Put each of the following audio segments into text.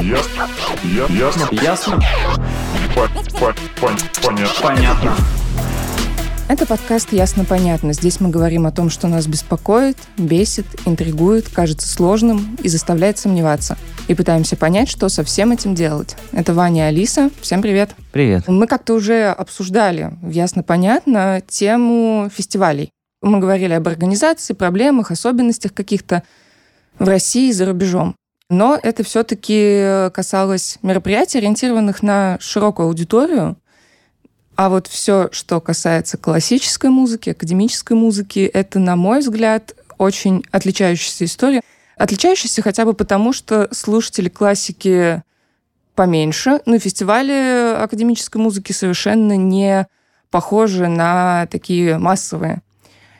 Ясно. Я- Ясно. Ясно? По- по- пон- Понятно. Понятно. Это подкаст «Ясно-понятно». Здесь мы говорим о том, что нас беспокоит, бесит, интригует, кажется сложным и заставляет сомневаться. И пытаемся понять, что со всем этим делать. Это Ваня и Алиса. Всем привет. Привет. Мы как-то уже обсуждали в «Ясно-понятно» тему фестивалей. Мы говорили об организации, проблемах, особенностях каких-то в России и за рубежом. Но это все-таки касалось мероприятий, ориентированных на широкую аудиторию, а вот все, что касается классической музыки, академической музыки, это, на мой взгляд, очень отличающаяся история. Отличающаяся хотя бы потому, что слушатели классики поменьше, но и фестивали академической музыки совершенно не похожи на такие массовые.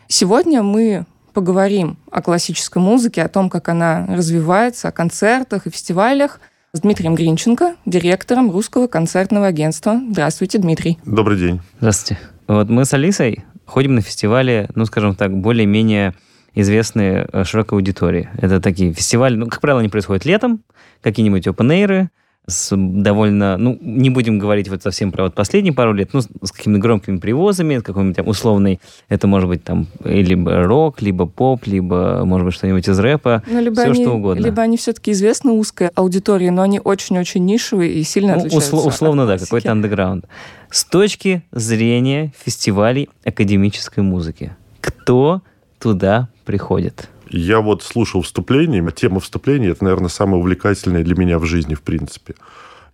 Сегодня мы поговорим о классической музыке, о том, как она развивается, о концертах и фестивалях – с Дмитрием Гринченко, директором Русского концертного агентства. Здравствуйте, Дмитрий. Добрый день. Здравствуйте. Вот мы с Алисой ходим на фестивали, ну, скажем так, более-менее известные э, широкой аудитории. Это такие фестивали, ну, как правило, они происходят летом, какие-нибудь open с довольно, ну, не будем говорить вот совсем про вот последние пару лет, ну, с какими-то громкими привозами, какой-нибудь там условный, это может быть там либо рок, либо поп, либо, может быть, что-нибудь из рэпа, Ну, либо все они, что угодно. Либо они все-таки известны узкой аудитории, но они очень-очень нишевые и сильно Ну, отличаются. усло- условно, от да, какой-то андеграунд. С точки зрения фестивалей академической музыки, кто туда приходит? Я вот слушал вступление. Тема вступления – это, наверное, самое увлекательное для меня в жизни, в принципе.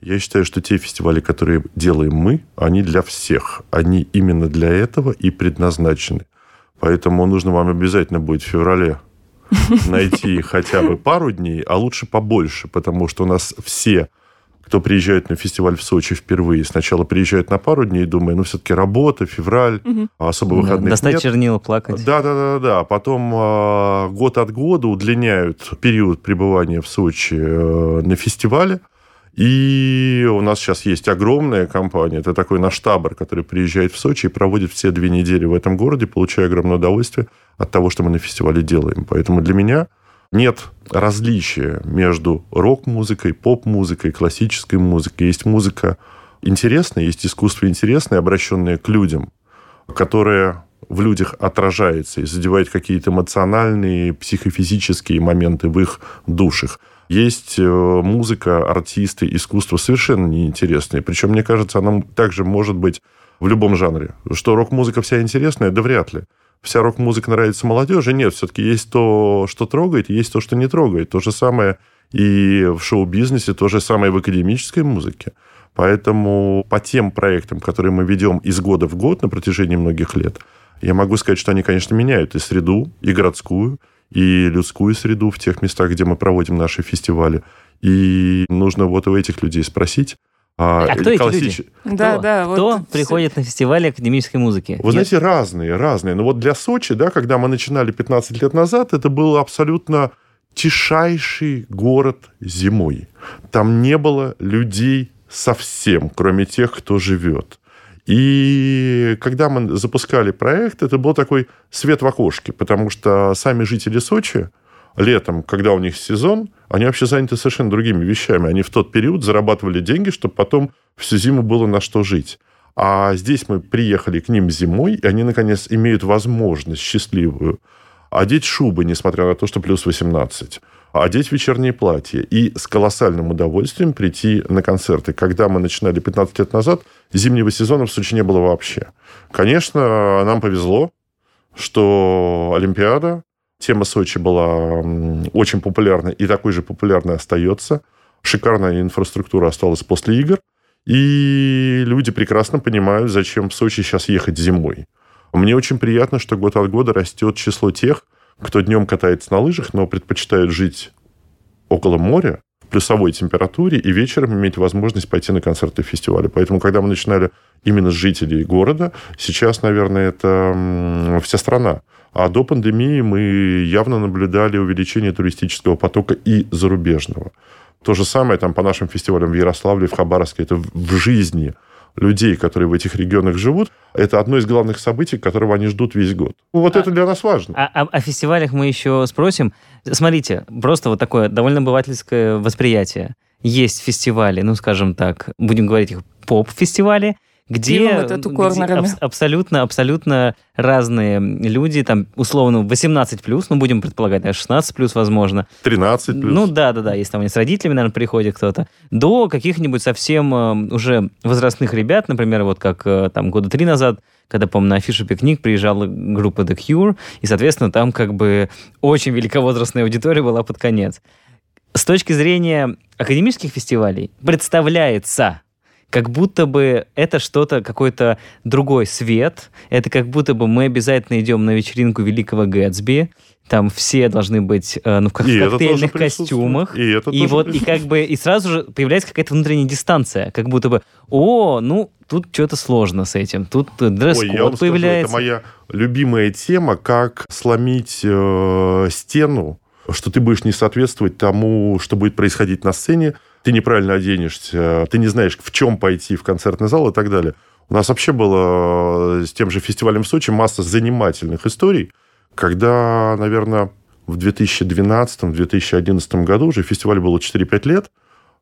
Я считаю, что те фестивали, которые делаем мы, они для всех. Они именно для этого и предназначены. Поэтому нужно вам обязательно будет в феврале найти хотя бы пару дней, а лучше побольше, потому что у нас все, кто приезжает на фестиваль в Сочи впервые, сначала приезжают на пару дней, думая, ну, все-таки работа, февраль, а особо Да, выходных Достать нет. чернила, плакать. Да, да, да, да. Потом э, год от года удлиняют период пребывания в Сочи э, на фестивале. И у нас сейчас есть огромная компания. Это такой наш табор, который приезжает в Сочи и проводит все две недели в этом городе, получая огромное удовольствие от того, что мы на фестивале делаем. Поэтому для меня нет различия между рок-музыкой, поп-музыкой, классической музыкой. Есть музыка интересная, есть искусство интересное, обращенное к людям, которое в людях отражается и задевает какие-то эмоциональные, психофизические моменты в их душах. Есть э, музыка, артисты, искусство совершенно неинтересные. Причем, мне кажется, она также может быть в любом жанре. Что рок-музыка вся интересная? Да вряд ли. Вся рок-музыка нравится молодежи? Нет, все-таки есть то, что трогает, есть то, что не трогает. То же самое и в шоу-бизнесе, то же самое и в академической музыке. Поэтому по тем проектам, которые мы ведем из года в год на протяжении многих лет, я могу сказать, что они, конечно, меняют и среду, и городскую, и людскую среду в тех местах, где мы проводим наши фестивали. И нужно вот у этих людей спросить. А кто эти классич- люди? Да, Кто? да. вот Кто всё- приходит на фестивали академической музыки? Вы знаете, разные, разные. Но вот для Сочи, да, когда мы начинали 15 лет назад, это был абсолютно тишайший город зимой. Там не было людей совсем, кроме тех, кто живет. И когда мы запускали проект, это был такой свет в окошке, потому что сами жители Сочи летом, когда у них сезон, они вообще заняты совершенно другими вещами. Они в тот период зарабатывали деньги, чтобы потом всю зиму было на что жить. А здесь мы приехали к ним зимой, и они, наконец, имеют возможность счастливую одеть шубы, несмотря на то, что плюс 18, одеть вечернее платье и с колоссальным удовольствием прийти на концерты. Когда мы начинали 15 лет назад, зимнего сезона в Сочи не было вообще. Конечно, нам повезло, что Олимпиада, тема Сочи была очень популярна и такой же популярной остается. Шикарная инфраструктура осталась после игр. И люди прекрасно понимают, зачем в Сочи сейчас ехать зимой. Мне очень приятно, что год от года растет число тех, кто днем катается на лыжах, но предпочитает жить около моря, в плюсовой температуре, и вечером иметь возможность пойти на концерты фестиваля. Поэтому, когда мы начинали именно с жителей города, сейчас, наверное, это вся страна. А до пандемии мы явно наблюдали увеличение туристического потока и зарубежного. То же самое там по нашим фестивалям в Ярославле, в Хабаровске. Это в жизни людей, которые в этих регионах живут, это одно из главных событий, которого они ждут весь год. Вот А- это для нас важно. А, а- о фестивалях мы еще спросим. Смотрите, просто вот такое довольно обывательское восприятие. есть фестивали, ну, скажем так, будем говорить их поп-фестивали, где, где абс- абсолютно, абсолютно разные люди, там, условно, 18+, ну, будем предполагать, да, 16+, возможно. 13 плюс. Ну, да-да-да, если там они с родителями, наверное, приходит кто-то, до каких-нибудь совсем э, уже возрастных ребят, например, вот как э, там года три назад, когда, по-моему, на афишу «Пикник» приезжала группа The Cure, и, соответственно, там как бы очень великовозрастная аудитория была под конец. С точки зрения академических фестивалей представляется, как будто бы это что-то, какой-то другой свет. Это как будто бы мы обязательно идем на вечеринку Великого Гэтсби. Там все должны быть э, ну, в как- И это коктейльных костюмах. И это И вот, и как бы, и сразу же появляется какая-то внутренняя дистанция, как будто бы, о, ну, тут что-то сложно с этим, тут дресс-код скажу, появляется. это моя любимая тема, как сломить э, стену, что ты будешь не соответствовать тому, что будет происходить на сцене, ты неправильно оденешься, ты не знаешь, в чем пойти в концертный зал и так далее. У нас вообще было э, с тем же фестивалем в Сочи масса занимательных историй, когда, наверное, в 2012-2011 году, уже фестиваль было 4-5 лет,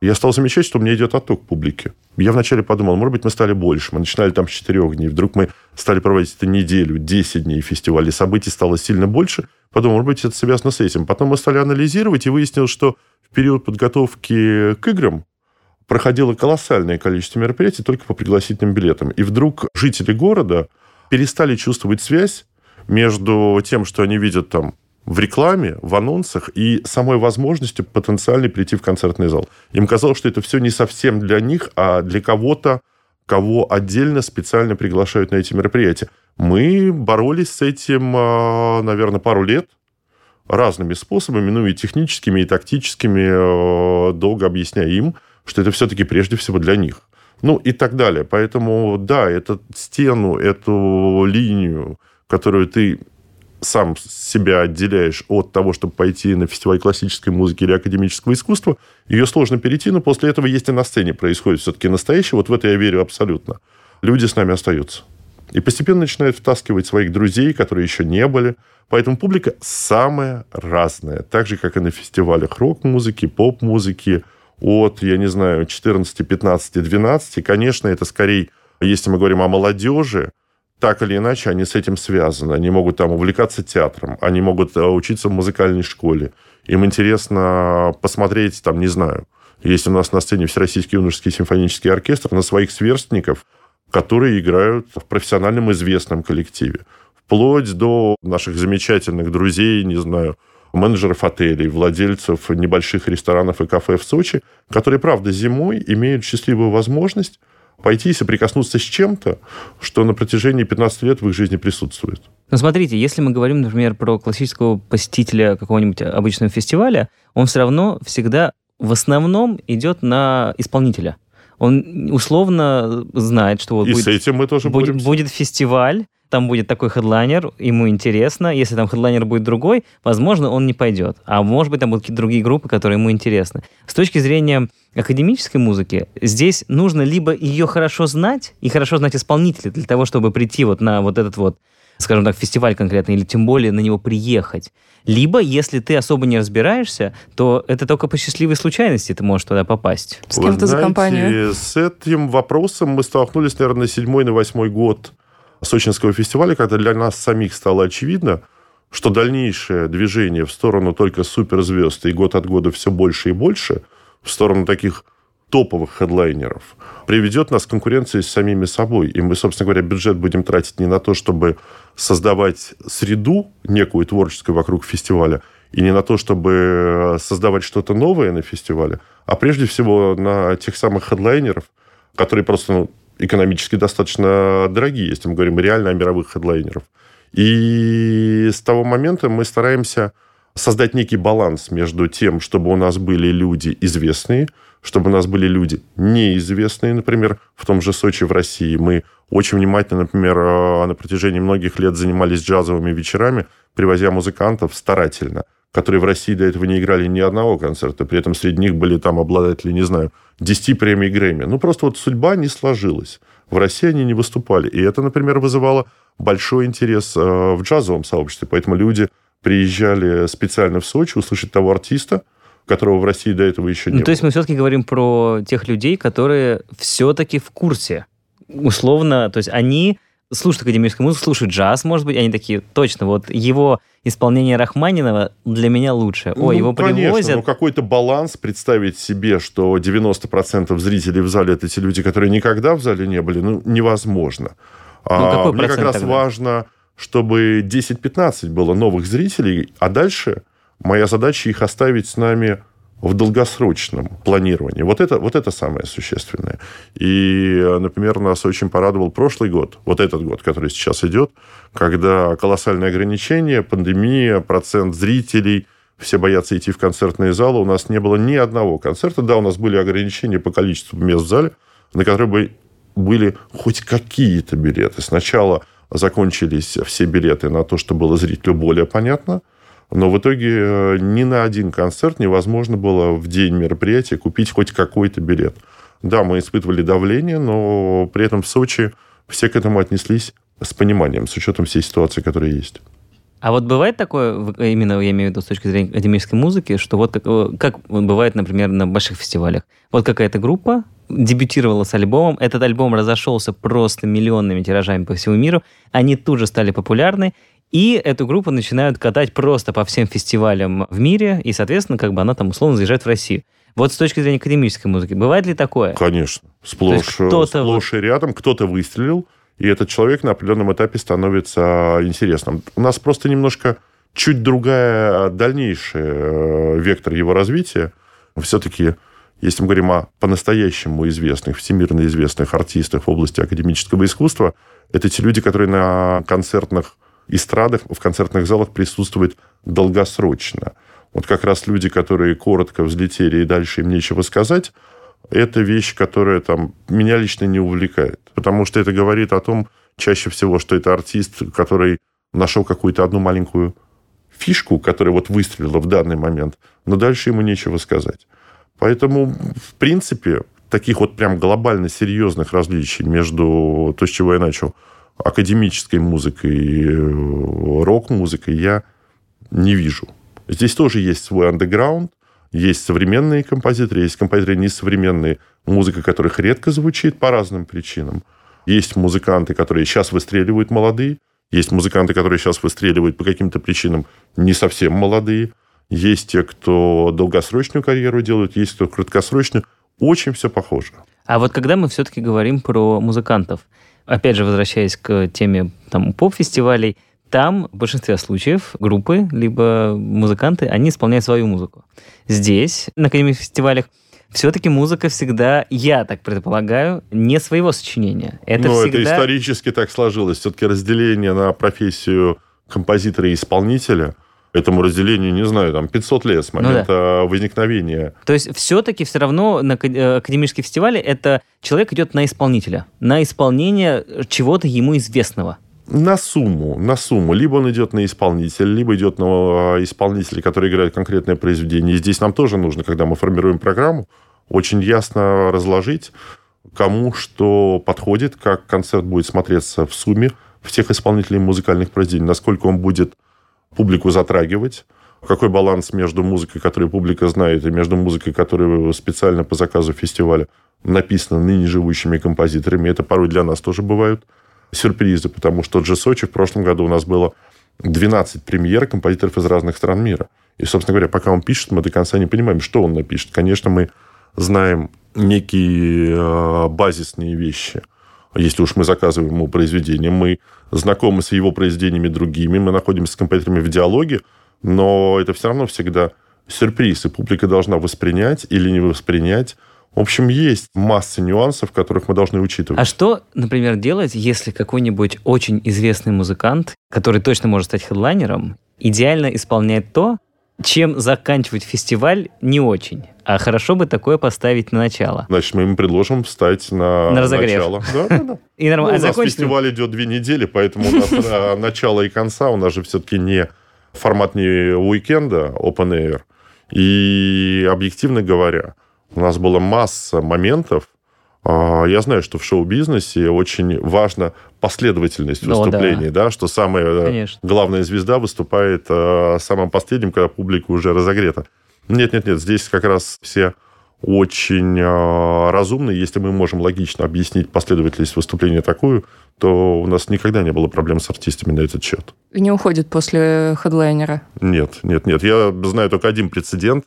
я стал замечать, что у меня идет отток публики. Я вначале подумал, может быть, мы стали больше. Мы начинали там с 4 дней. Вдруг мы стали проводить это неделю, 10 дней фестиваля. Событий стало сильно больше. Подумал, может быть, это связано с этим. Потом мы стали анализировать и выяснилось, что в период подготовки к играм проходило колоссальное количество мероприятий только по пригласительным билетам. И вдруг жители города перестали чувствовать связь между тем, что они видят там в рекламе, в анонсах и самой возможностью потенциально прийти в концертный зал. Им казалось, что это все не совсем для них, а для кого-то, кого отдельно специально приглашают на эти мероприятия. Мы боролись с этим, а, наверное, пару лет разными способами, ну и техническими, и тактическими, э, долго объясняя им, что это все-таки прежде всего для них. Ну и так далее. Поэтому, да, эту стену, эту линию, которую ты сам себя отделяешь от того, чтобы пойти на фестиваль классической музыки или академического искусства, ее сложно перейти, но после этого есть и на сцене происходит все-таки настоящее. Вот в это я верю абсолютно. Люди с нами остаются. И постепенно начинают втаскивать своих друзей, которые еще не были. Поэтому публика самая разная. Так же, как и на фестивалях рок-музыки, поп-музыки. От, я не знаю, 14, 15, 12. Конечно, это скорее, если мы говорим о молодежи, так или иначе они с этим связаны. Они могут там увлекаться театром, они могут э, учиться в музыкальной школе. Им интересно посмотреть, там, не знаю, есть у нас на сцене Всероссийский юношеский симфонический оркестр на своих сверстников, которые играют в профессиональном известном коллективе. Вплоть до наших замечательных друзей, не знаю, менеджеров отелей, владельцев небольших ресторанов и кафе в Сочи, которые, правда, зимой имеют счастливую возможность пойти и соприкоснуться с чем-то, что на протяжении 15 лет в их жизни присутствует. Ну, смотрите, если мы говорим, например, про классического посетителя какого-нибудь обычного фестиваля, он все равно всегда в основном идет на исполнителя. Он условно знает, что вот и будет, с этим мы тоже будет, боремся. будет фестиваль, там будет такой хедлайнер, ему интересно. Если там хедлайнер будет другой, возможно, он не пойдет. А может быть, там будут какие-то другие группы, которые ему интересны. С точки зрения академической музыки, здесь нужно либо ее хорошо знать и хорошо знать исполнителя для того, чтобы прийти вот на вот этот вот, скажем так, фестиваль конкретно, или тем более на него приехать. Либо, если ты особо не разбираешься, то это только по счастливой случайности ты можешь туда попасть. С кем-то за компанию. С этим вопросом мы столкнулись, наверное, на седьмой, на восьмой год Сочинского фестиваля, когда для нас самих стало очевидно, что дальнейшее движение в сторону только суперзвезд и год от года все больше и больше, в сторону таких топовых хедлайнеров, приведет нас к конкуренции с самими собой. И мы, собственно говоря, бюджет будем тратить не на то, чтобы создавать среду некую творческую вокруг фестиваля, и не на то, чтобы создавать что-то новое на фестивале, а прежде всего на тех самых хедлайнеров, которые просто ну, экономически достаточно дорогие, если мы говорим реально о мировых хедлайнеров. И с того момента мы стараемся создать некий баланс между тем, чтобы у нас были люди известные, чтобы у нас были люди неизвестные, например, в том же Сочи, в России. Мы очень внимательно, например, э, на протяжении многих лет занимались джазовыми вечерами, привозя музыкантов старательно, которые в России до этого не играли ни одного концерта. При этом среди них были там обладатели, не знаю, 10 премий Грэмми. Ну, просто вот судьба не сложилась. В России они не выступали. И это, например, вызывало большой интерес э, в джазовом сообществе. Поэтому люди приезжали специально в Сочи услышать того артиста, которого в России до этого еще не Ну, было. то есть мы все-таки говорим про тех людей, которые все-таки в курсе. Условно, то есть они слушают академическую музыку, слушают джаз, может быть, они такие, точно, вот его исполнение Рахманинова для меня лучше. О, Ну, его конечно, привозят. ну какой-то баланс представить себе, что 90% зрителей в зале это те люди, которые никогда в зале не были, ну, невозможно. А какой мне как раз тогда? важно, чтобы 10-15 было новых зрителей, а дальше моя задача их оставить с нами в долгосрочном планировании. Вот это, вот это самое существенное. И, например, нас очень порадовал прошлый год, вот этот год, который сейчас идет, когда колоссальные ограничения, пандемия, процент зрителей, все боятся идти в концертные залы. У нас не было ни одного концерта. Да, у нас были ограничения по количеству мест в зале, на которые бы были хоть какие-то билеты. Сначала закончились все билеты на то, что было зрителю более понятно, но в итоге э, ни на один концерт невозможно было в день мероприятия купить хоть какой-то билет. Да, мы испытывали давление, но при этом в Сочи все к этому отнеслись с пониманием, с учетом всей ситуации, которая есть. А вот бывает такое, именно я имею в виду с точки зрения академической музыки, что вот как, э, как бывает, например, на больших фестивалях. Вот какая-то группа дебютировала с альбомом, этот альбом разошелся просто миллионными тиражами по всему миру, они тут же стали популярны, и эту группу начинают катать просто по всем фестивалям в мире, и, соответственно, как бы она там условно заезжает в Россию. Вот с точки зрения академической музыки, бывает ли такое? Конечно. Сплошь, кто-то сплошь и рядом кто-то выстрелил, и этот человек на определенном этапе становится интересным. У нас просто немножко чуть другая э, вектор его развития. Все-таки, если мы говорим о по-настоящему известных, всемирно известных артистах в области академического искусства, это те люди, которые на концертных эстрадах, в концертных залах присутствуют долгосрочно. Вот как раз люди, которые коротко взлетели и дальше им нечего сказать, это вещь, которая там меня лично не увлекает. Потому что это говорит о том, чаще всего, что это артист, который нашел какую-то одну маленькую фишку, которая вот выстрелила в данный момент, но дальше ему нечего сказать. Поэтому, в принципе, таких вот прям глобально серьезных различий между то, с чего я начал, академической музыкой э, рок-музыкой я не вижу. Здесь тоже есть свой андеграунд, есть современные композиторы, есть композиторы несовременные, музыка которых редко звучит по разным причинам. Есть музыканты, которые сейчас выстреливают молодые, есть музыканты, которые сейчас выстреливают по каким-то причинам не совсем молодые, есть те, кто долгосрочную карьеру делают, есть кто краткосрочную. Очень все похоже. А вот когда мы все-таки говорим про музыкантов, опять же, возвращаясь к теме там, поп-фестивалей, там в большинстве случаев группы, либо музыканты, они исполняют свою музыку. Здесь, на академических фестивалях, все-таки музыка всегда, я так предполагаю, не своего сочинения. Это Но всегда... это исторически так сложилось. Все-таки разделение на профессию композитора и исполнителя, этому разделению, не знаю, там 500 лет с Ну да. момента возникновения. То есть все-таки все равно на э, академические фестивали это человек идет на исполнителя, на исполнение чего-то ему известного. На сумму, на сумму. Либо он идет на исполнителя, либо идет на э, исполнителя, который играет конкретное произведение. И здесь нам тоже нужно, когда мы формируем программу, очень ясно разложить, кому что подходит, как концерт будет смотреться в сумме всех исполнителей музыкальных произведений, насколько он будет публику затрагивать, какой баланс между музыкой, которую публика знает, и между музыкой, которая специально по заказу фестиваля написана ныне живущими композиторами. Это порой для нас тоже бывают сюрпризы, потому что тот же Сочи в прошлом году у нас было 12 премьер композиторов из разных стран мира. И, собственно говоря, пока он пишет, мы до конца не понимаем, что он напишет. Конечно, мы знаем некие э, базисные вещи. Если уж мы заказываем ему произведение, мы знакомы с его произведениями другими, мы находимся с композиторами в диалоге, но это все равно всегда сюрприз, и публика должна воспринять или не воспринять. В общем, есть масса нюансов, которых мы должны учитывать. А что, например, делать, если какой-нибудь очень известный музыкант, который точно может стать хедлайнером, идеально исполняет то, чем заканчивать фестиваль не очень? А хорошо бы такое поставить на начало. Значит, мы им предложим встать на, На разогрев. начало. Да, да, да. И Ну, нормально. у нас закончить- фестиваль идет две недели, поэтому у нас э, начало и конца. У нас же все-таки не формат не уикенда, open air. И объективно говоря, у нас была масса моментов. А, Я знаю, что в шоу-бизнесе очень важна последовательность Ну, выступлений, да, что самая э, Конечно. главная звезда выступает э, самым последним, когда публика уже разогрета. Нет, нет, нет, здесь как раз все очень э, разумные. Если мы можем логично объяснить последовательность выступления такую, то у нас никогда не было проблем с артистами на этот счет. И не уходит после хедлайнера? Нет, нет, нет. Я знаю только один прецедент,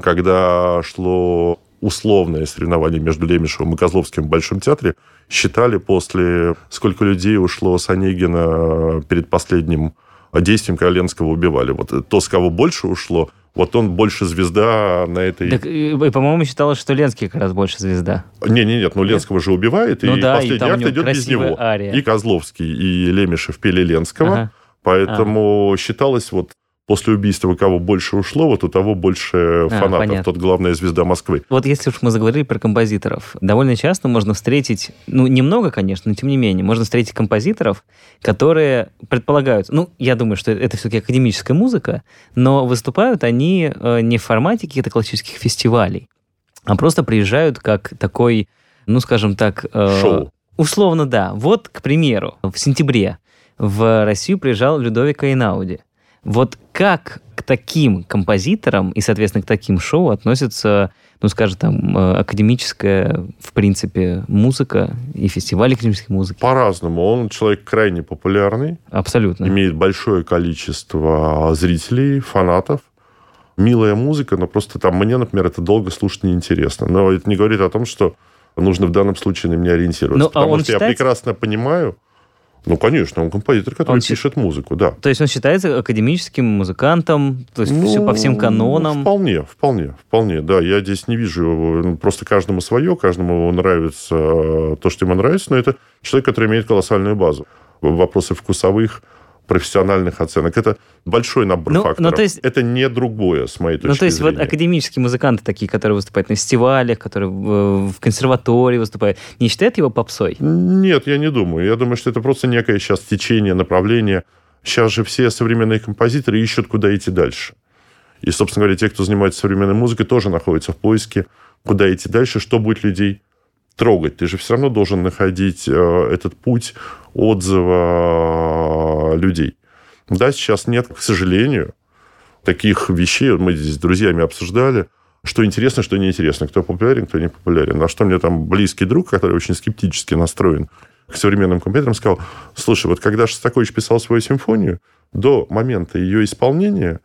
когда шло условное соревнование между Лемешевым и Козловским в Большом театре, считали после, сколько людей ушло с Онегина перед последним действием, когда Ленского убивали. Вот то, с кого больше ушло, вот он больше звезда на этой... Так, и, и, по-моему, считалось, что Ленский как раз больше звезда. Не-не-нет, ну Ленского же убивает, Ну и да, и последний у акт идет без него. ария. И Козловский, и Лемешев пели Ленского, Ага. поэтому считалось вот после убийства кого больше ушло, вот у того больше А, фанатов. понятно. Тот главная звезда Москвы. Вот если уж мы заговорили про композиторов, довольно часто можно встретить, ну, немного, конечно, но тем не менее, можно встретить композиторов, которые предполагают, ну, я думаю, что это все-таки академическая музыка, но выступают они э, не в формате каких-то классических фестивалей, а просто приезжают как такой, ну, скажем так... э, Шоу. Условно, да. Вот, к примеру, в сентябре в Россию приезжал Людовико Эйнауди. Вот как к таким композиторам и, соответственно, к таким шоу относится, ну, скажем, там, э, академическая, в принципе, музыка и фестиваль академической музыки? По-разному. Он человек крайне популярный, Абсолютно. имеет большое количество зрителей, фанатов. Милая музыка, но просто там мне, например, это долго слушать неинтересно. Но это не говорит о том, что нужно в данном случае на меня ориентироваться. Ну, а потому он что я считается- прекрасно понимаю, ну, конечно, он композитор, который Он пишет музыку, да. То есть он считается академическим музыкантом, то есть все по всем Ну, канонам. Вполне, вполне, вполне, да. Я здесь не вижу, ну, просто каждому свое, каждому нравится э, то, что ему нравится, но это человек, который имеет колоссальную базу. Вопросы вкусовых, профессиональных оценок. Это большой набор Ну, ну, факторов. то есть- Это не другое, с моей точки Ну, то есть зрения. вот академические музыканты такие, которые выступают на фестивалях, которые в, в консерватории выступают, не считают его попсой? Нет, я не думаю. Я думаю, что это просто некое сейчас течение, направление. Сейчас же все современные композиторы ищут, куда идти дальше. И, собственно говоря, те, кто занимается современной музыкой, тоже находятся в поиске, куда идти дальше, что будет людей трогать. Ты же все равно должен находить э, этот путь отзыва людей. Да, сейчас нет, к сожалению, таких вещей. Мы здесь с друзьями обсуждали, что интересно, что неинтересно. Кто популярен, кто не популярен. На что мне там близкий друг, который очень скептически настроен к современным компьютерам, сказал, слушай, вот когда Шостакович писал свою симфонию, до момента ее исполнения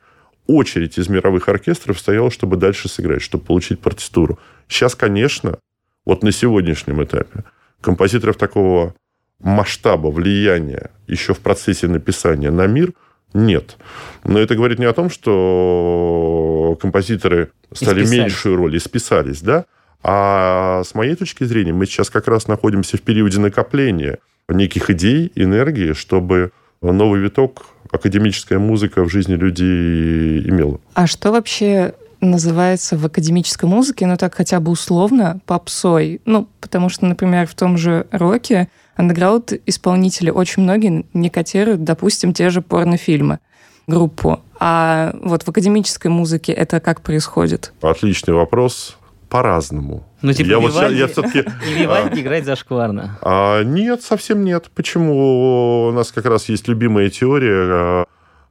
очередь из мировых оркестров стояла, чтобы дальше сыграть, чтобы получить партитуру. Сейчас, конечно, вот на сегодняшнем этапе композиторов такого масштаба, влияния еще в процессе написания на мир нет. Но это говорит не о том, что композиторы стали Исписались. меньшую роль и списались, да? А с моей точки зрения, мы сейчас как раз находимся в периоде накопления неких идей, энергии, чтобы новый виток академическая музыка в жизни людей имела. А что вообще называется в академической музыке, ну так хотя бы условно, попсой? Ну, потому что, например, в том же роке андеграунд исполнители очень многие не котируют, допустим, те же порнофильмы, группу. А вот в академической музыке это как происходит? Отличный вопрос. По-разному. Ну, типа, я, вот ща- Вивальди- я все-таки... Вивальди играть зашкварно. А, нет, совсем нет. Почему? У нас как раз есть любимая теория, а,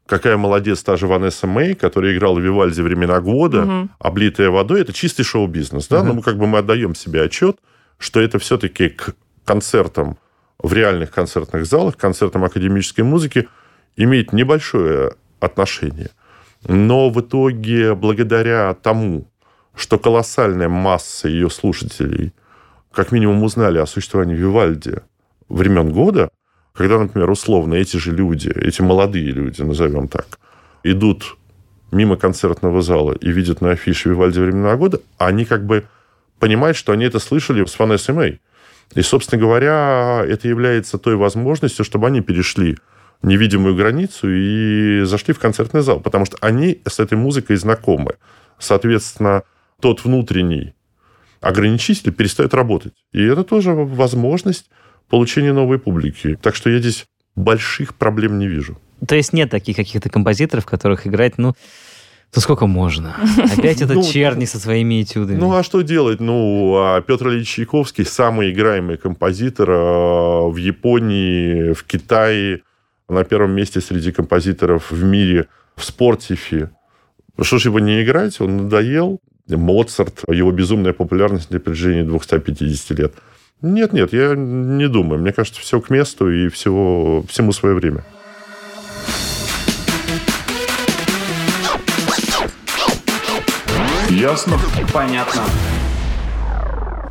какая молодец та же Ванесса Мэй, которая играла Вивальди времена года, Мгм. облитая водой. Это чистый шоу-бизнес. Да? Ага. Но мы как бы мы отдаем себе отчет, что это все-таки к концертам в реальных концертных залах, к концертам академической музыки имеет небольшое отношение. Но в итоге, благодаря тому, что колоссальная масса ее слушателей как минимум узнали о существовании Вивальди времен года, когда, например, условно эти же люди, эти молодые люди, назовем так, идут мимо концертного зала и видят на афише Вивальди времена года, они как бы понимают, что они это слышали с Ванессой Мэй. И, собственно говоря, это является той возможностью, чтобы они перешли невидимую границу и зашли в концертный зал, потому что они с этой музыкой знакомы. Соответственно, тот внутренний ограничитель перестает работать. И это тоже возможность получения новой публики. Так что я здесь больших проблем не вижу. То есть нет таких каких-то композиторов, которых играть, ну, ну сколько можно? Опять этот Ну, черни со своими этюдами. Ну, а что делать? Ну, а Петр Ильич Чайковский самый играемый композитор э, в Японии, в Китае, на первом месте среди композиторов в мире в спортифе. Что ж его не играть? Он надоел. Моцарт, его безумная популярность на протяжении 250 лет. Нет, нет, я не думаю. Мне кажется, все к месту и всего, всему свое время. Ясно? Понятно.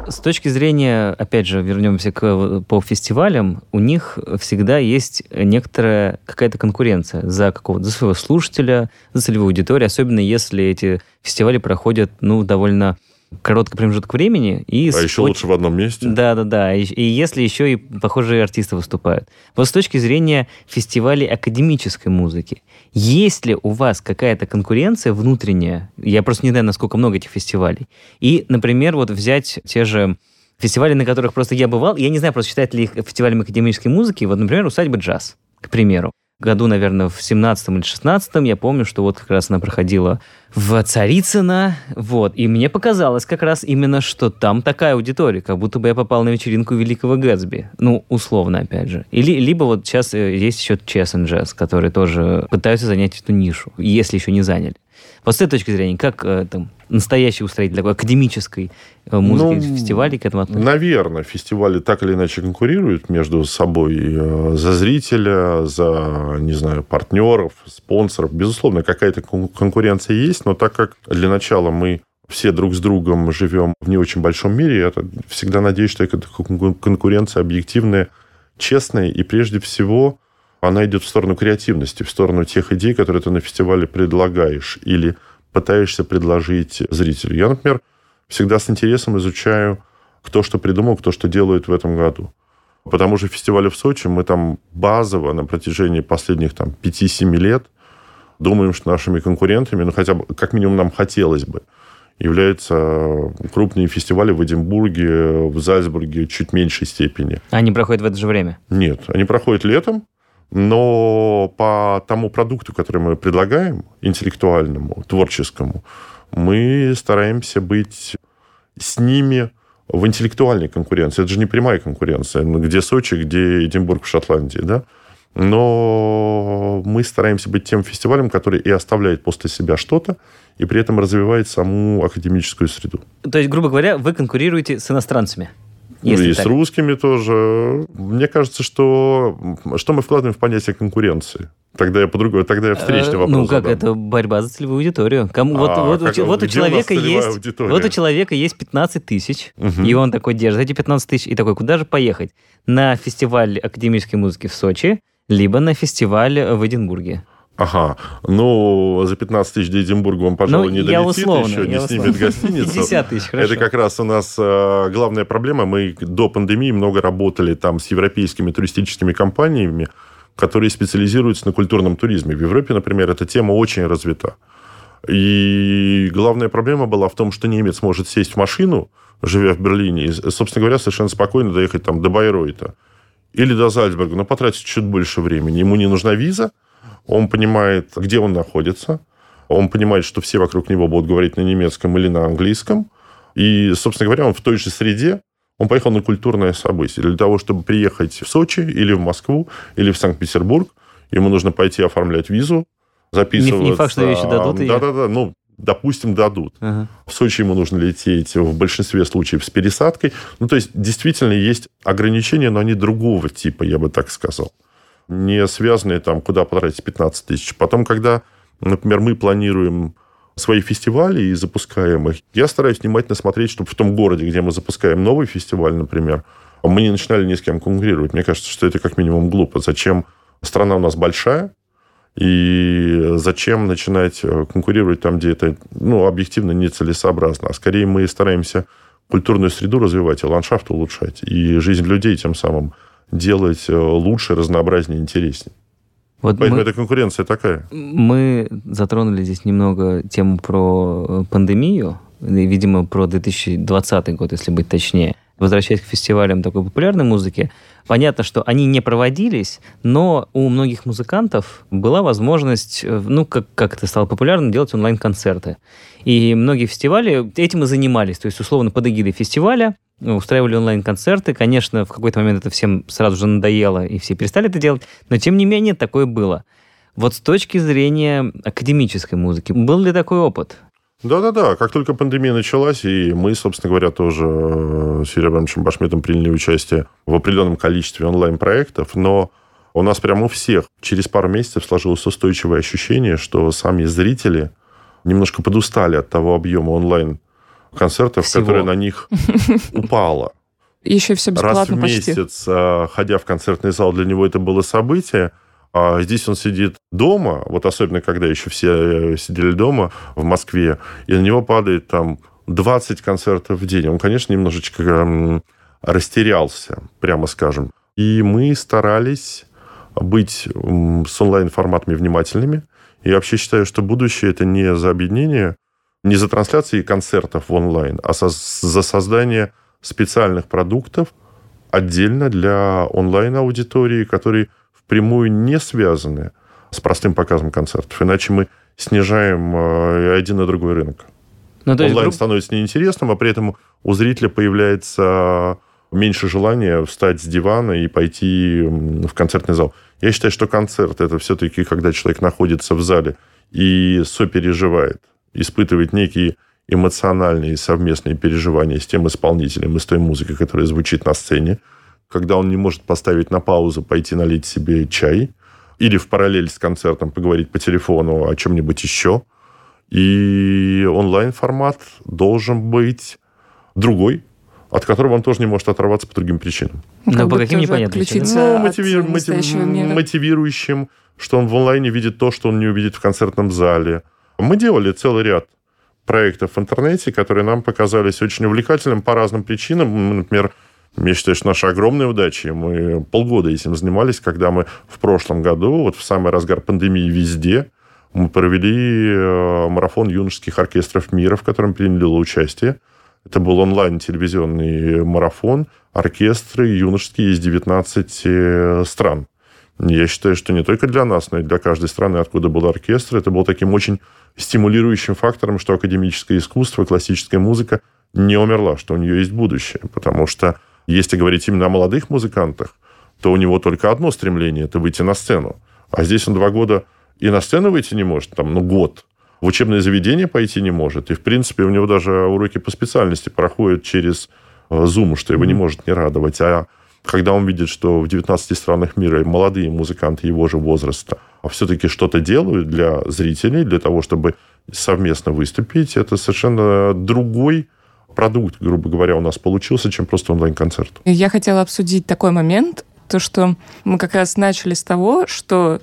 С точки зрения, опять же, вернемся к по фестивалям, у них всегда есть некоторая какая-то конкуренция за какого-то за своего слушателя, за целевую аудиторию, особенно если эти фестивали проходят, ну, довольно короткий промежуток времени. И а еще лучше в одном месте. Да, да, да. И, и если еще и похожие артисты выступают. Вот с точки зрения фестивалей академической музыки, есть ли у вас какая-то конкуренция внутренняя? Я просто не знаю, насколько много этих фестивалей. И, например, вот взять те же фестивали, на которых просто я бывал, я не знаю, просто считать ли их фестивалем академической музыки, вот, например, «Усадьба джаз», к примеру году, наверное, в 17 или 16 я помню, что вот как раз она проходила в Царицыно, вот, и мне показалось как раз именно, что там такая аудитория, как будто бы я попал на вечеринку Великого Гэтсби, ну, условно, опять же. Или, либо вот сейчас э, есть еще Chess and Jazz, которые тоже пытаются занять эту нишу, если еще не заняли. Вот с этой точки зрения, как э, там, настоящий устроитель такой академической э, музыки ну, фестивалей к этому относятся? Наверное, фестивали так или иначе конкурируют между собой э, за зрителя, за, не знаю, партнеров, спонсоров. Безусловно, какая-то конкуренция есть, но так как для начала мы все друг с другом живем в не очень большом мире, я всегда надеюсь, что эта конкуренция объективная, честная и прежде всего она идет в сторону креативности, в сторону тех идей, которые ты на фестивале предлагаешь или пытаешься предложить зрителю. Я, например, всегда с интересом изучаю, кто что придумал, кто что делает в этом году. По тому же фестивалю в Сочи мы там базово на протяжении последних там, 5-7 лет думаем, что нашими конкурентами, ну хотя бы, как минимум нам хотелось бы, являются крупные фестивали в Эдинбурге, в Зальцбурге чуть меньшей степени. Они проходят в это же время? Нет, они проходят летом, но по тому продукту, который мы предлагаем, интеллектуальному, творческому, мы стараемся быть с ними в интеллектуальной конкуренции. Это же не прямая конкуренция. Ну, где Сочи, где Эдинбург в Шотландии, да? Но мы стараемся быть тем фестивалем, который и оставляет после себя что-то, и при этом развивает саму академическую среду. То есть, грубо говоря, вы конкурируете с иностранцами? Если и так. с русскими тоже. Мне кажется, что что мы вкладываем в понятие конкуренции? Тогда я по-другому, тогда я встречный э, вопрос Ну как, задам. это борьба за целевую аудиторию. Кому, а, вот, вот, как, вот, у человека есть, аудитория? вот у человека есть 15 тысяч, угу. и он такой держит эти 15 тысяч, и такой, куда же поехать? На фестиваль академической музыки в Сочи, либо на фестиваль в Эдинбурге. Ага, ну, за 15 тысяч до Эдинбурга он, пожалуй, ну, не долетит условно, еще, не условно. снимет гостиницу. 50 тысяч, хорошо. Это как раз у нас э, главная проблема. Мы до пандемии много работали там с европейскими туристическими компаниями, которые специализируются на культурном туризме. В Европе, например, эта тема очень развита. И главная проблема была в том, что немец может сесть в машину, живя в Берлине, и, собственно говоря, совершенно спокойно доехать там до Байройта или до Зальцбурга, но потратить чуть больше времени. Ему не нужна виза – он понимает, где он находится, он понимает, что все вокруг него будут говорить на немецком или на английском. И, собственно говоря, он в той же среде, он поехал на культурное событие. Для того, чтобы приехать в Сочи или в Москву или в Санкт-Петербург, ему нужно пойти оформлять визу, записываться. Не, не факт, что еще дадут. Да-да-да, ну, допустим, дадут. Ага. В Сочи ему нужно лететь в большинстве случаев с пересадкой. Ну, то есть, действительно, есть ограничения, но они другого типа, я бы так сказал не связанные там, куда потратить 15 тысяч. Потом, когда, например, мы планируем свои фестивали и запускаем их, я стараюсь внимательно смотреть, чтобы в том городе, где мы запускаем новый фестиваль, например, мы не начинали ни с кем конкурировать. Мне кажется, что это как минимум глупо. Зачем? Страна у нас большая, и зачем начинать э, конкурировать там, где это ну, объективно нецелесообразно? А скорее мы стараемся культурную среду развивать, и ландшафт улучшать, и жизнь людей тем самым делать э, лучше, разнообразнее, интереснее. Вот Поэтому мы, эта конкуренция такая. Мы затронули здесь немного тему про э, пандемию, видимо, про 2020 год, если быть точнее. Возвращаясь к фестивалям такой популярной музыки, понятно, что они не проводились, но у многих музыкантов была возможность, э, ну, как, как это стало популярно, делать онлайн-концерты. И многие фестивали этим и занимались. То есть, условно, под эгидой фестиваля устраивали онлайн-концерты. Конечно, в какой-то момент это всем сразу же надоело, и все перестали это делать, но тем не менее такое было. Вот с точки зрения академической музыки, был ли такой опыт? Да-да-да, как только пандемия началась, и мы, собственно говоря, тоже э, с Юрием Башметом приняли участие в определенном количестве онлайн-проектов, но у нас прямо у всех через пару месяцев сложилось устойчивое ощущение, что сами зрители немножко подустали от того объема онлайн-концертов, Всего. которое на них упало. Еще все Раз в бесплатно почти. месяц, а, ходя в концертный зал, для него это было событие. А здесь он сидит дома, вот особенно когда еще все э, сидели дома в Москве, и на него падает там 20 концертов в день. Он, конечно, немножечко м, растерялся, прямо скажем. И мы старались быть с онлайн-форматами внимательными. Я вообще считаю, что будущее это не за объединение, не за трансляции концертов в онлайн, а со- за создание специальных продуктов отдельно для онлайн-аудитории, которые впрямую не связаны с простым показом концертов. Иначе мы снижаем э, один и другой рынок. Ну, то есть, Онлайн грубо- становится неинтересным, а при этом у зрителя появляется меньше желания встать с дивана и пойти в концертный зал. Я считаю, что концерт это все-таки, когда человек находится в зале и сопереживает, испытывает некие эмоциональные совместные переживания с тем исполнителем и с той музыкой, которая звучит на сцене, когда он не может поставить на паузу, пойти налить себе чай, или в параллель с концертом поговорить по телефону о чем-нибудь еще. И онлайн-формат должен быть другой, от которого он тоже не может оторваться по другим причинам. Ну, Как по каким непонятным Ну, от мотиви- мотив- мотивирующим, что он в онлайне видит то, что он не увидит в концертном зале. Мы делали целый ряд проектов в интернете, которые нам показались очень увлекательным по разным причинам. Мы, Например, я считаю, что наша огромная удача. Мы полгода этим занимались, когда мы в прошлом году, вот в самый разгар пандемии везде, мы провели э, марафон юношеских оркестров мира, в котором приняло участие. Это был онлайн-телевизионный марафон, оркестры юношеские из 19 э, стран. Я считаю, что не только для нас, но и для каждой страны, откуда был оркестр, это был таким очень стимулирующим фактором, что академическое искусство, классическая музыка не умерла, что у нее есть будущее. Потому что если говорить именно о молодых музыкантах, то у него только одно стремление – это выйти на сцену. А здесь он два года и на сцену выйти не может, там, ну, год. В учебное заведение пойти не может. И, в принципе, у него даже уроки по специальности проходят через э, Zoom, что его не может не радовать. А когда он видит, что в 19 странах мира молодые музыканты его же возраста все-таки что-то делают для зрителей, для того, чтобы совместно выступить, это совершенно другой продукт, грубо говоря, у нас получился, чем просто онлайн-концерт. Я хотела обсудить такой момент, то, что мы как раз начали с того, что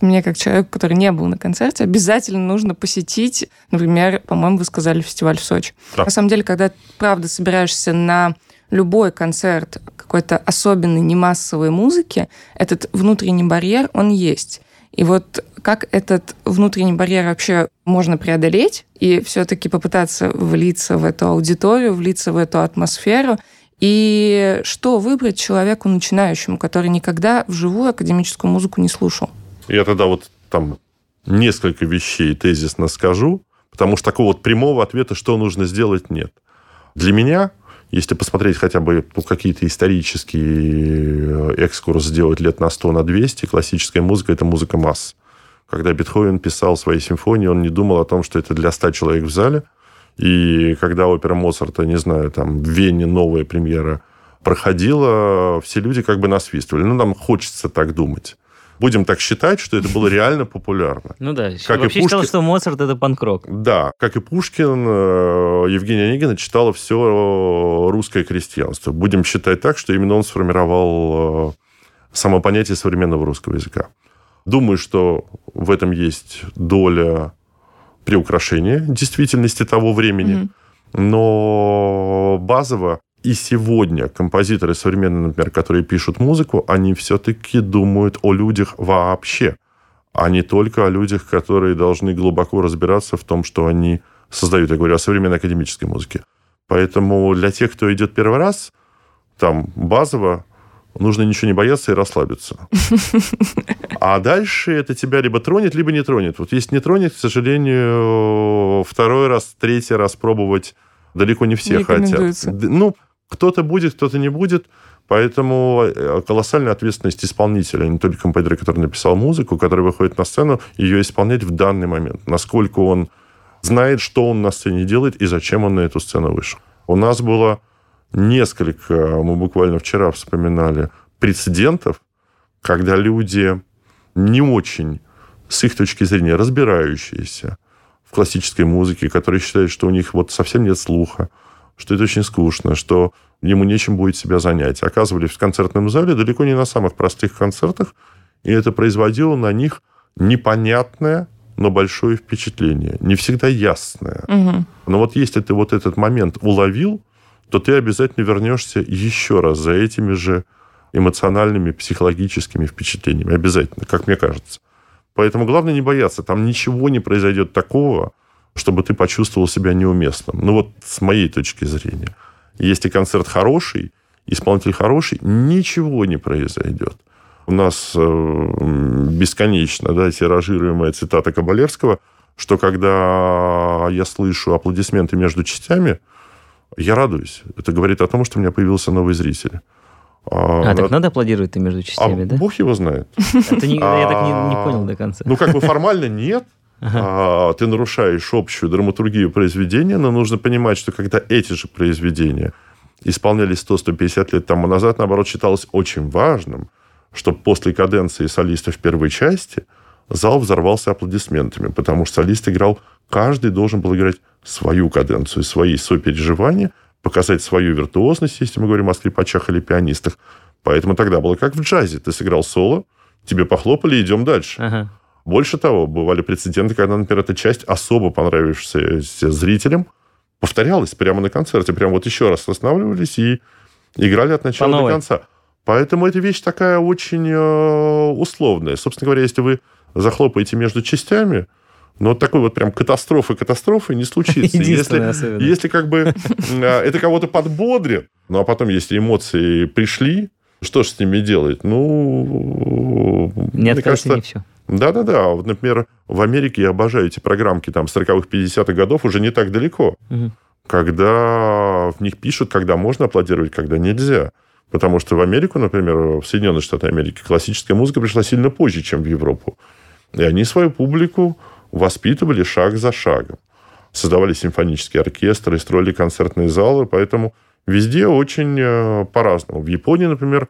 мне, как человеку, который не был на концерте, обязательно нужно посетить, например, по-моему, вы сказали фестиваль в Сочи. Да. На самом деле, когда, правда, собираешься на любой концерт какой-то особенной немассовой музыки, этот внутренний барьер, он есть. И вот как этот внутренний барьер вообще можно преодолеть и все-таки попытаться влиться в эту аудиторию, влиться в эту атмосферу, и что выбрать человеку начинающему, который никогда вживую академическую музыку не слушал? Я тогда вот там несколько вещей тезисно скажу, потому что такого вот прямого ответа, что нужно сделать, нет. Для меня, если посмотреть хотя бы ну, какие-то исторические э, экскурс сделать лет на 100, на 200, классическая музыка – это музыка масс. Когда Бетховен писал свои симфонии, он не думал о том, что это для 100 человек в зале. И когда опера Моцарта, не знаю, там в Вене новая премьера проходила, все люди как бы насвистывали. Ну, нам хочется так думать. Будем так считать, что это было реально популярно. Ну да, Как и вообще считал, Пушкин. что Моцарт это панк-рок. Да, как и Пушкин, э, Евгения Онегина читала все русское крестьянство. Будем считать так, что именно он сформировал э, само понятие современного русского языка. Думаю, что в этом есть доля приукрашения действительности того времени. Мгм. Но базово и сегодня композиторы современные, например, которые пишут музыку, они все-таки думают о людях вообще, а не только о людях, которые должны глубоко разбираться в том, что они создают. Я говорю о современной академической музыке. Поэтому для тех, кто идет первый раз, там базово нужно ничего не бояться и расслабиться. А дальше это тебя либо тронет, либо не тронет. Вот если не тронет, к сожалению, второй раз, третий раз пробовать далеко не все Не хотят. Ну, Кто-то будет, кто-то не будет. Поэтому э, колоссальная ответственность исполнителя, а не только композитора, который написал музыку, который выходит на сцену, ее исполнять в данный момент. Насколько он знает, что он на сцене делает и зачем он на эту сцену вышел. У нас было несколько, мы буквально вчера вспоминали, прецедентов, когда люди не очень, с их точки зрения, разбирающиеся в классической музыке, которые считают, что у них вот совсем нет слуха, что это очень скучно, что ему нечем будет себя занять. Оказывались в концертном зале далеко не на самых простых концертах, и это производило на них непонятное, но большое впечатление. Не всегда ясное. Угу. Но вот если ты вот этот момент уловил, то ты обязательно вернешься еще раз за этими же эмоциональными, психологическими впечатлениями. Обязательно, как мне кажется. Поэтому главное не бояться. Там ничего не произойдет такого, чтобы ты почувствовал себя неуместным. Ну вот с моей точки зрения. Если концерт хороший, исполнитель хороший, ничего не произойдет. У нас э, бесконечно да, тиражируемая цитата Кабалерского, что когда я слышу аплодисменты между частями, я радуюсь. Это говорит о том, что у меня появился новый зритель. А, а так надо аплодировать-то между частями, а да? Бог его знает. Это не, я так не, не понял до конца. Ну, как бы формально нет. А, ты нарушаешь общую драматургию произведения, но нужно понимать, что когда эти же произведения исполнялись 100-150 лет тому назад, наоборот, считалось очень важным, чтобы после каденции солиста в первой части зал взорвался аплодисментами, потому что солист играл, каждый должен был играть свою каденцию, свои сопереживания, показать свою виртуозность, если мы говорим о скрипачах или пианистах. Поэтому тогда было как в джазе. Ты сыграл соло, тебе похлопали, идем дальше. Ага. Больше того, бывали прецеденты, когда, например, эта часть, особо понравившаяся зрителям, повторялась прямо на концерте. Прямо вот еще раз останавливались и играли от начала По до конца. Поэтому эта вещь такая очень э, условная. Собственно говоря, если вы захлопаете между частями, но вот такой вот прям катастрофы-катастрофы не случится. Если, если как бы э, это кого-то подбодрит, ну а потом, если эмоции пришли, что же с ними делать? Ну, Не мне кажется, не все. Да-да-да. Вот, например, в Америке я обожаю эти программки там 40-х, 50-х годов уже не так далеко. Мгм. Когда в них пишут, когда можно аплодировать, когда нельзя. Потому что в Америку, например, в Соединенные Штаты Америки, классическая музыка пришла сильно позже, чем в Европу. И они свою публику воспитывали шаг за шагом. Создавали симфонические оркестры, строили концертные залы, поэтому везде очень э, по-разному. В Японии, например,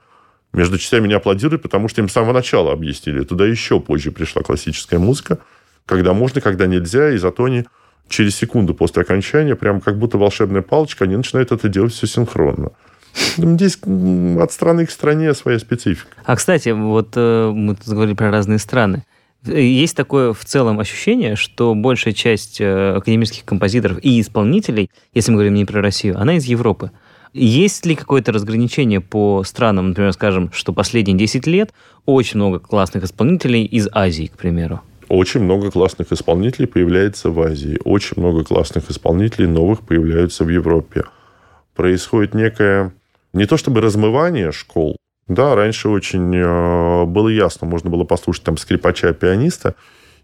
между частями аплодируют, потому что им с самого начала объяснили. Туда еще позже пришла классическая музыка, когда можно, когда нельзя, и зато они через секунду после окончания, прям как будто волшебная палочка, они начинают это делать все синхронно. Здесь от страны к стране своя специфика. А, кстати, вот э, мы тут говорили про разные страны. Есть такое в целом ощущение, что большая часть э, академических композиторов и исполнителей, если мы говорим не про Россию, она из Европы. Есть ли какое-то разграничение по странам, например, скажем, что последние 10 лет очень много классных исполнителей из Азии, к примеру? Очень много классных исполнителей появляется в Азии. Очень много классных исполнителей новых появляются в Европе. Происходит некое, не то чтобы размывание школ, да, раньше очень э, было ясно, можно было послушать там скрипача, пианиста,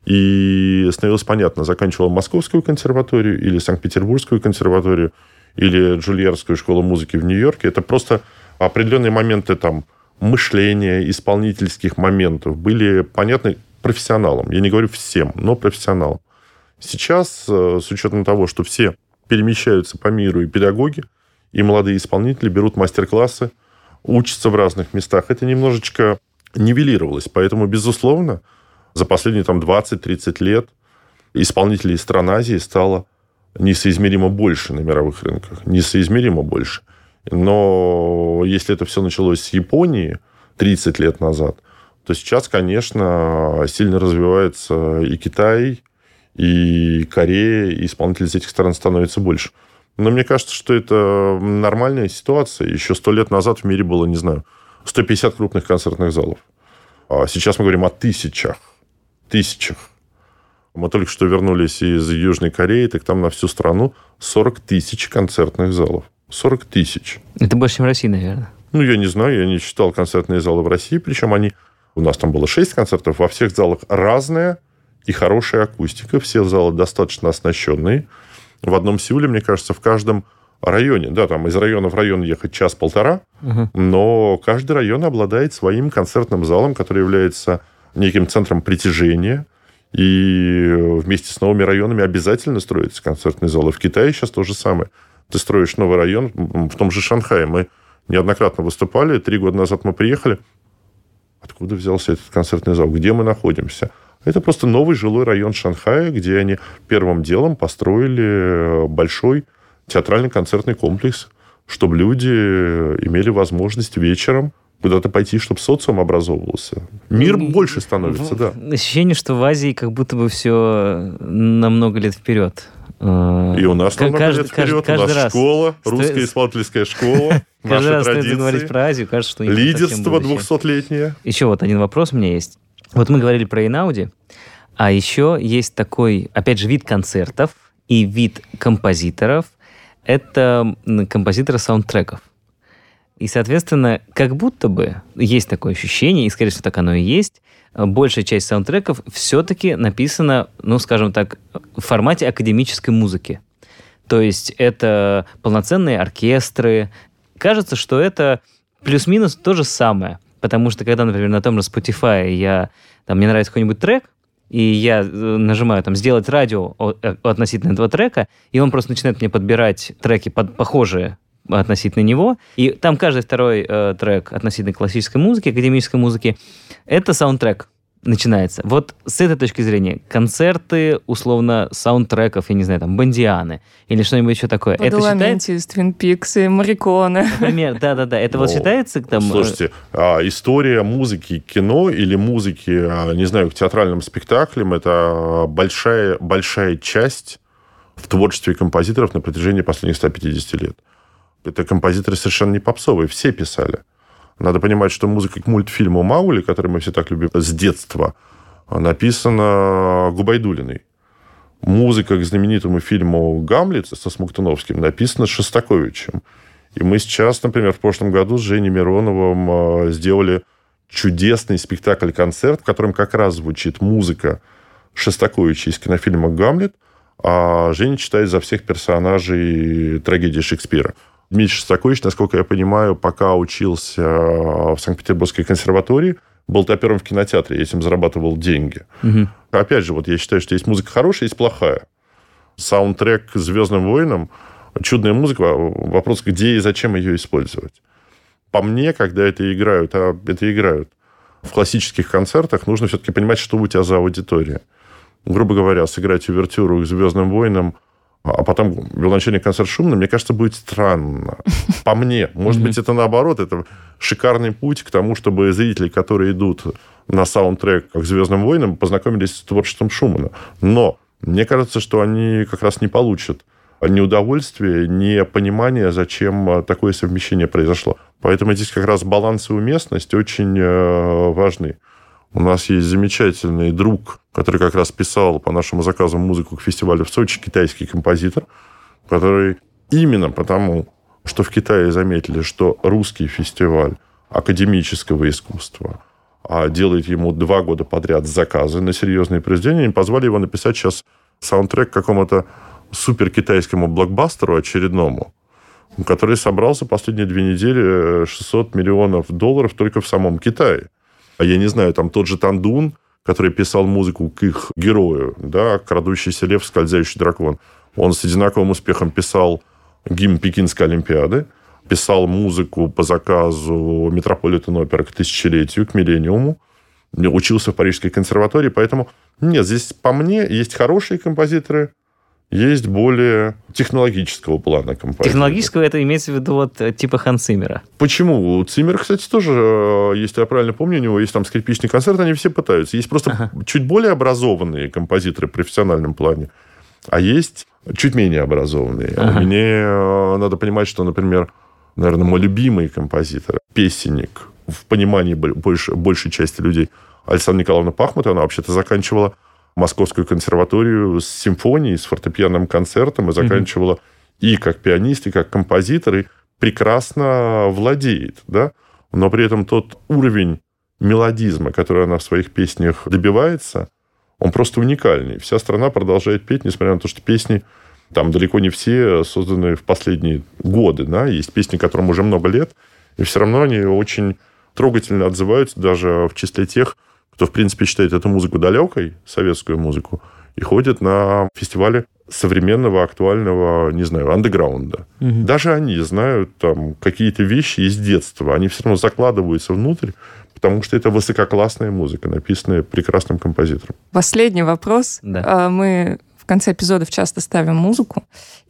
и становилось понятно, заканчивал Московскую консерваторию или Санкт-Петербургскую консерваторию, или Джульерскую школу музыки в Нью-Йорке. Это просто определенные моменты там мышления, исполнительских моментов были понятны профессионалам. Я не говорю всем, но профессионалам. Сейчас, э, с учетом того, что все перемещаются по миру, и педагоги, и молодые исполнители берут мастер-классы, учатся в разных местах, это немножечко нивелировалось. Поэтому, безусловно, за последние там, 20-30 лет исполнителей стран Азии стало несоизмеримо больше на мировых рынках. Несоизмеримо больше. Но если это все началось с Японии 30 лет назад, то сейчас, конечно, сильно развивается и Китай, и Корея, и исполнителей из этих стран становится больше. Но мне кажется, что это нормальная ситуация. Еще сто лет назад в мире было, не знаю, 150 крупных концертных залов. А сейчас мы говорим о тысячах. Тысячах. Мы только что вернулись из Южной Кореи, так там на всю страну 40 тысяч концертных залов. 40 тысяч. Это больше, чем в России, наверное. Ну, я не знаю, я не считал концертные залы в России, причем они... У нас там было 6 концертов, во всех залах разная и хорошая акустика, все залы достаточно оснащенные. В одном Сеуле, мне кажется, в каждом районе. Да, там из района в район ехать час-полтора, Мгм. но каждый район обладает своим концертным залом, который является неким центром притяжения. И вместе с новыми районами обязательно строится концертный зал. И в Китае сейчас то же самое. Ты строишь новый район в том же Шанхае. Мы неоднократно выступали. Три года назад мы приехали. Откуда взялся этот концертный зал? Где мы находимся? Это просто новый жилой район Шанхая, где они первым делом построили большой театральный концертный комплекс, чтобы люди имели возможность вечером куда-то пойти, чтобы социум образовывался. Мир больше становится, да. Ощущение, что в Азии как будто бы все на много лет вперед. Э, И у нас намного каждый- лет вперед. каждый- у каждый нас раз. школа, Сто- русская исследовательская школа, Каждый раз стоит говорить про Азию, кажется, что лидерство. 200-летнее. Еще вот один вопрос у меня есть. Вот мы говорили про Инауди, а еще есть такой, опять же, вид концертов и вид композиторов. Это композиторы саундтреков. И, соответственно, как будто бы есть такое ощущение, и, скорее всего, так оно и есть, э, большая часть саундтреков все-таки написана, ну, скажем так, в формате академической музыки. То есть это полноценные оркестры. Кажется, что это плюс-минус то же самое. Потому что когда, например, на том же Spotify я, там, мне нравится какой-нибудь трек, и я э, нажимаю там «сделать радио» э, относительно этого трека, и он просто начинает мне подбирать треки под, похожие относительно него. И там каждый второй э, трек относительно классической музыки, академической музыки, это саундтрек начинается. Вот с этой точки зрения, концерты, условно, саундтреков, я не знаю, там, Бандианы или что-нибудь еще такое, это считается... Из Твин Пикс и Мариконе. Например, да-да-да, это вот Ну, считается там... э, Слушайте, а, история музыки кино или музыки, а, не знаю, к театральным спектаклям, это большая, большая часть в творчестве композиторов на протяжении последних 150 лет. Это композиторы совершенно не попсовые, все писали. Надо понимать, что музыка к мультфильму «Маули», который мы все так любим с детства, написана Губайдулиной. Музыка к знаменитому фильму «Гамлет» со Смоктуновским написана Шостаковичем. И мы сейчас, например, в прошлом году с Женей Мироновым э, сделали чудесный спектакль-концерт, в котором как раз звучит музыка Шостаковича из кинофильма «Гамлет», а Женя читает за всех персонажей трагедии Шекспира. Дмитрий Шостакович, насколько я понимаю, пока учился в Санкт-Петербургской консерватории, был топером в кинотеатре, и этим зарабатывал деньги. мгм. Опять же, вот я считаю, что есть музыка хорошая, есть плохая. Саундтрек к «Звездным войнам» чудная музыка, вопрос, где и зачем ее использовать. По мне, когда это играют, а это играют в классических концертах, нужно все-таки понимать, что у тебя за аудитория. Грубо говоря, сыграть увертюру к «Звездным войнам», а потом виолончельный концерт шумно, мне кажется, будет странно. По мне. Может быть, это наоборот. Это шикарный путь к тому, чтобы зрители, которые идут на саундтрек к «Звездным войнам», познакомились с творчеством Шумана. Но мне кажется, что они как раз не получат ни удовольствия, ни понимания, зачем такое совмещение произошло. Поэтому здесь как раз баланс и уместность очень э, важны. У нас есть замечательный друг, который как раз писал по нашему заказу музыку к фестивалю в Сочи, китайский композитор, который именно потому, что в Китае заметили, что русский фестиваль академического искусства а делает ему два года подряд заказы на серьезные произведения, они позвали его написать сейчас саундтрек к какому-то супер китайскому блокбастеру очередному, который собрал за последние две недели 600 миллионов долларов только в самом Китае. А я не знаю, там тот же Тандун, который писал музыку к их герою, да, «Крадущийся лев, скользящий дракон», он с одинаковым успехом писал гимн Пекинской Олимпиады, писал музыку по заказу Метрополитен Опера к тысячелетию, к миллениуму, учился в Парижской консерватории, поэтому нет, здесь по мне есть хорошие композиторы, есть более технологического плана композиторы. Технологического это имеется в виду вот э, типа Хан Циммера. Почему? У Циммера, кстати, тоже, э, если я правильно помню, у него есть там скрипичный концерт, они все пытаются. Есть просто Ага. чуть более образованные композиторы в профессиональном плане, а есть чуть менее образованные. А Ага. Мне э, надо понимать, что, например, наверное, мой любимый композитор, песенник, в понимании бо- больше, большей части людей, Александра Николаевна Пахмутова, она вообще-то заканчивала Московскую консерваторию с симфонией, с фортепианным концертом и заканчивала и как пианист, и как композитор, и прекрасно владеет, да? Но при этом тот уровень мелодизма, который она в своих песнях добивается, он просто уникальный. Вся страна продолжает петь, несмотря на то, что песни Там далеко не все созданы в последние годы. Да? Есть песни, которым уже много лет, и все равно они очень трогательно отзываются даже в числе тех, кто, в принципе, считает эту музыку далекой, советскую музыку, и ходит на фестивали современного, актуального, не знаю, андеграунда. Мгм. Даже они знают там какие-то вещи из детства. Они все равно закладываются внутрь, потому что это высококлассная музыка, написанная прекрасным композитором. Последний вопрос. Да. А, Мы в конце эпизодов часто ставим музыку,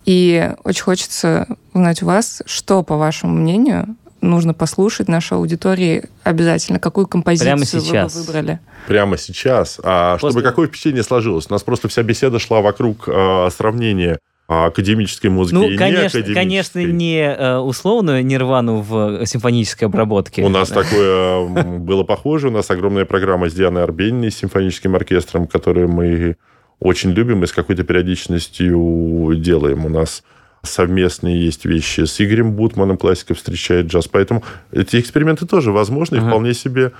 и очень хочется узнать у вас, что, по вашему мнению, нужно послушать нашей аудитории обязательно, какую композицию Прямо вы сейчас. бы выбрали. Прямо сейчас. А После- чтобы какое впечатление сложилось? У нас просто вся беседа шла вокруг а, сравнения а, академической музыки Ну, и конечно, неакадемической. конечно, не э, условную нирвану в симфонической обработке. У нас такое было похоже. У нас огромная программа с Дианой Арбениной, с симфоническим оркестром, которую мы очень любим и с какой-то периодичностью делаем. У нас совместные есть вещи с Игорем Бутманом, классика встречает джаз. Поэтому эти эксперименты тоже возможны и Ага. вполне себе...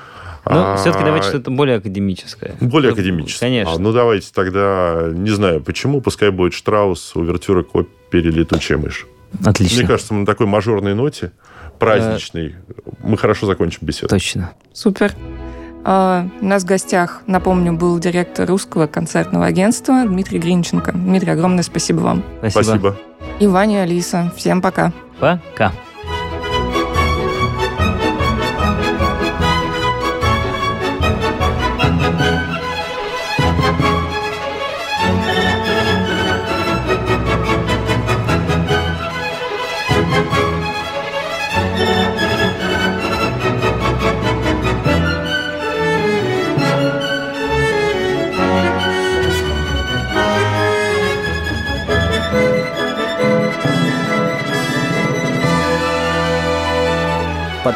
Ну, а, все-таки давайте что-то более академическое. Более Ну, академическое. Конечно. А, ну, давайте тогда, не знаю, почему, пускай будет Штраус, увертюра к опере «Летучая мышь». Отлично. Мне кажется, мы на такой мажорной ноте, праздничной, мы хорошо закончим беседу. Точно. Супер. А, У нас в гостях, напомню, был директор русского концертного агентства Дмитрий Гринченко. Дмитрий, огромное спасибо вам. Спасибо. Спасибо. И Ваня, Алиса. Всем пока. Пока.